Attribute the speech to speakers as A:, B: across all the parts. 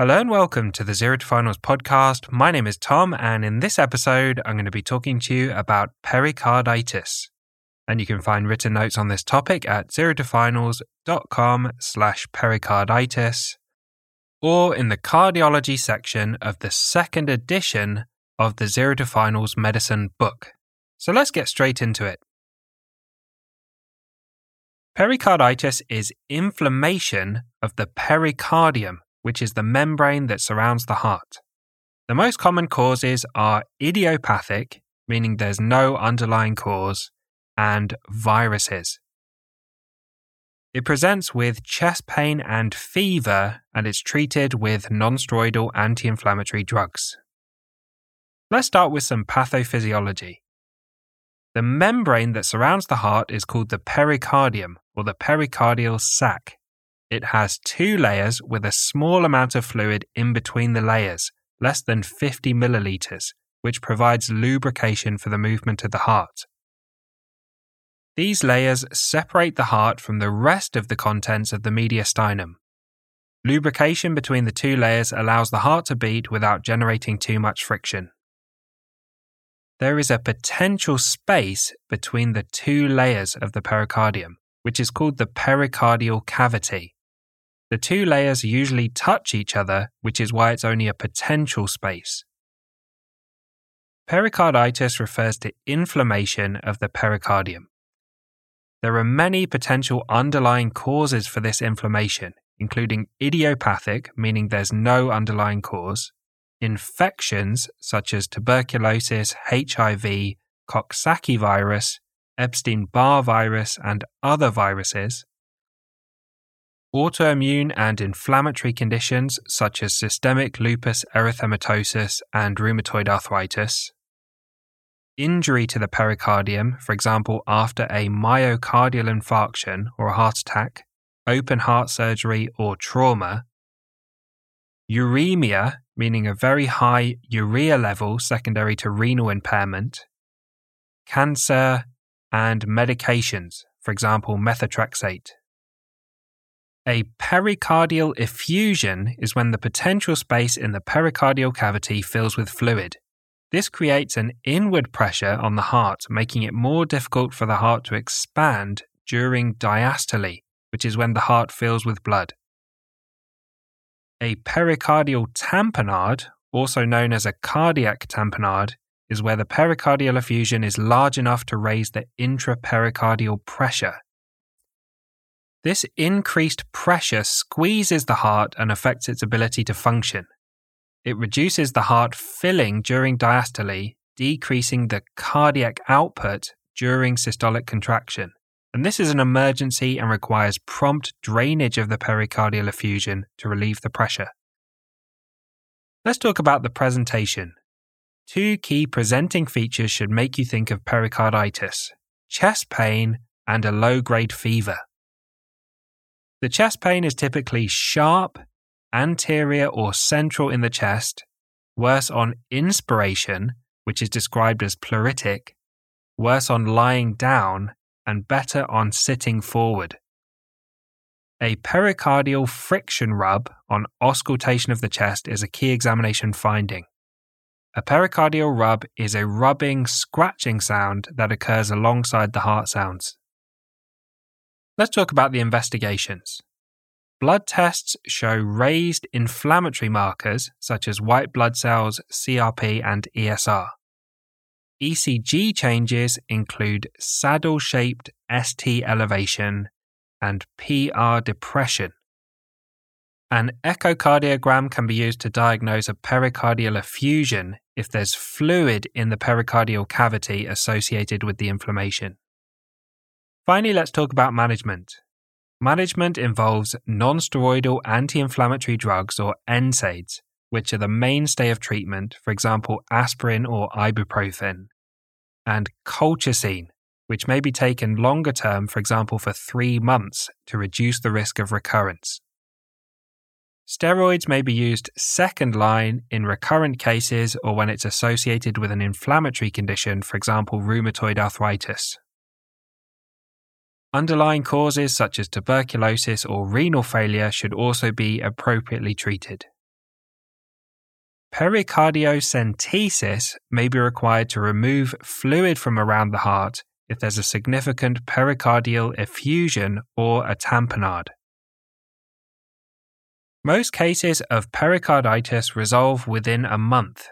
A: Hello and welcome to the Zero to Finals podcast. My name is Tom, and in this episode, I'm going to be talking to you about pericarditis. And you can find written notes on this topic at zerotofinals.com slash pericarditis or in the cardiology section of the second edition of the Zero to Finals medicine book. So let's get straight into it. Pericarditis is inflammation of the pericardium which is the membrane that surrounds the heart. The most common causes are idiopathic, meaning there's no underlying cause, and viruses. It presents with chest pain and fever and is treated with nonsteroidal anti inflammatory drugs. Let's start with some pathophysiology. The membrane that surrounds the heart is called the pericardium or the pericardial sac. It has two layers with a small amount of fluid in between the layers, less than 50 milliliters, which provides lubrication for the movement of the heart. These layers separate the heart from the rest of the contents of the mediastinum. Lubrication between the two layers allows the heart to beat without generating too much friction. There is a potential space between the two layers of the pericardium, which is called the pericardial cavity. The two layers usually touch each other, which is why it's only a potential space. Pericarditis refers to inflammation of the pericardium. There are many potential underlying causes for this inflammation, including idiopathic, meaning there's no underlying cause, infections such as tuberculosis, HIV, Coxsackie virus, Epstein Barr virus, and other viruses, Autoimmune and inflammatory conditions such as systemic lupus erythematosus and rheumatoid arthritis. Injury to the pericardium, for example, after a myocardial infarction or a heart attack, open heart surgery, or trauma. Uremia, meaning a very high urea level secondary to renal impairment. Cancer and medications, for example, methotrexate. A pericardial effusion is when the potential space in the pericardial cavity fills with fluid. This creates an inward pressure on the heart, making it more difficult for the heart to expand during diastole, which is when the heart fills with blood. A pericardial tamponade, also known as a cardiac tamponade, is where the pericardial effusion is large enough to raise the intrapericardial pressure. This increased pressure squeezes the heart and affects its ability to function. It reduces the heart filling during diastole, decreasing the cardiac output during systolic contraction. And this is an emergency and requires prompt drainage of the pericardial effusion to relieve the pressure. Let's talk about the presentation. Two key presenting features should make you think of pericarditis chest pain and a low grade fever. The chest pain is typically sharp, anterior, or central in the chest, worse on inspiration, which is described as pleuritic, worse on lying down, and better on sitting forward. A pericardial friction rub on auscultation of the chest is a key examination finding. A pericardial rub is a rubbing, scratching sound that occurs alongside the heart sounds. Let's talk about the investigations. Blood tests show raised inflammatory markers such as white blood cells, CRP, and ESR. ECG changes include saddle shaped ST elevation and PR depression. An echocardiogram can be used to diagnose a pericardial effusion if there's fluid in the pericardial cavity associated with the inflammation. Finally, let's talk about management. Management involves nonsteroidal anti inflammatory drugs or NSAIDs, which are the mainstay of treatment, for example, aspirin or ibuprofen, and colchicine, which may be taken longer term, for example, for three months to reduce the risk of recurrence. Steroids may be used second line in recurrent cases or when it's associated with an inflammatory condition, for example, rheumatoid arthritis. Underlying causes such as tuberculosis or renal failure should also be appropriately treated. Pericardiocentesis may be required to remove fluid from around the heart if there's a significant pericardial effusion or a tamponade. Most cases of pericarditis resolve within a month.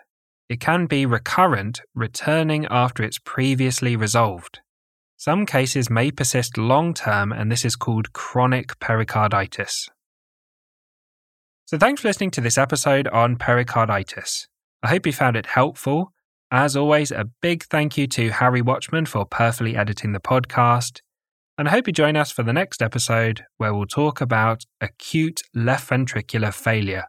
A: It can be recurrent, returning after it's previously resolved. Some cases may persist long term, and this is called chronic pericarditis. So, thanks for listening to this episode on pericarditis. I hope you found it helpful. As always, a big thank you to Harry Watchman for perfectly editing the podcast. And I hope you join us for the next episode where we'll talk about acute left ventricular failure.